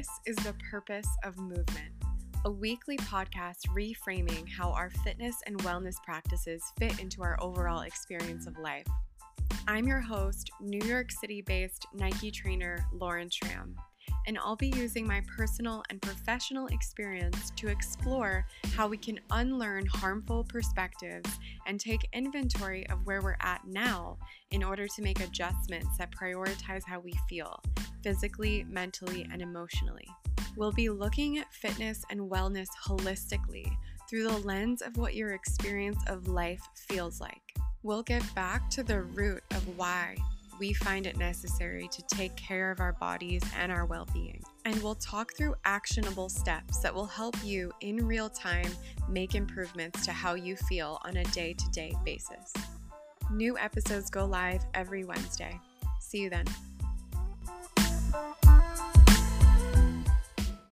This is the purpose of movement, a weekly podcast reframing how our fitness and wellness practices fit into our overall experience of life. I'm your host, New York City based Nike trainer Lauren Schramm, and I'll be using my personal and professional experience to explore how we can unlearn harmful perspectives and take inventory of where we're at now in order to make adjustments that prioritize how we feel physically, mentally, and emotionally. We'll be looking at fitness and wellness holistically through the lens of what your experience of life feels like. We'll get back to the root of why we find it necessary to take care of our bodies and our well being. And we'll talk through actionable steps that will help you in real time make improvements to how you feel on a day to day basis. New episodes go live every Wednesday. See you then.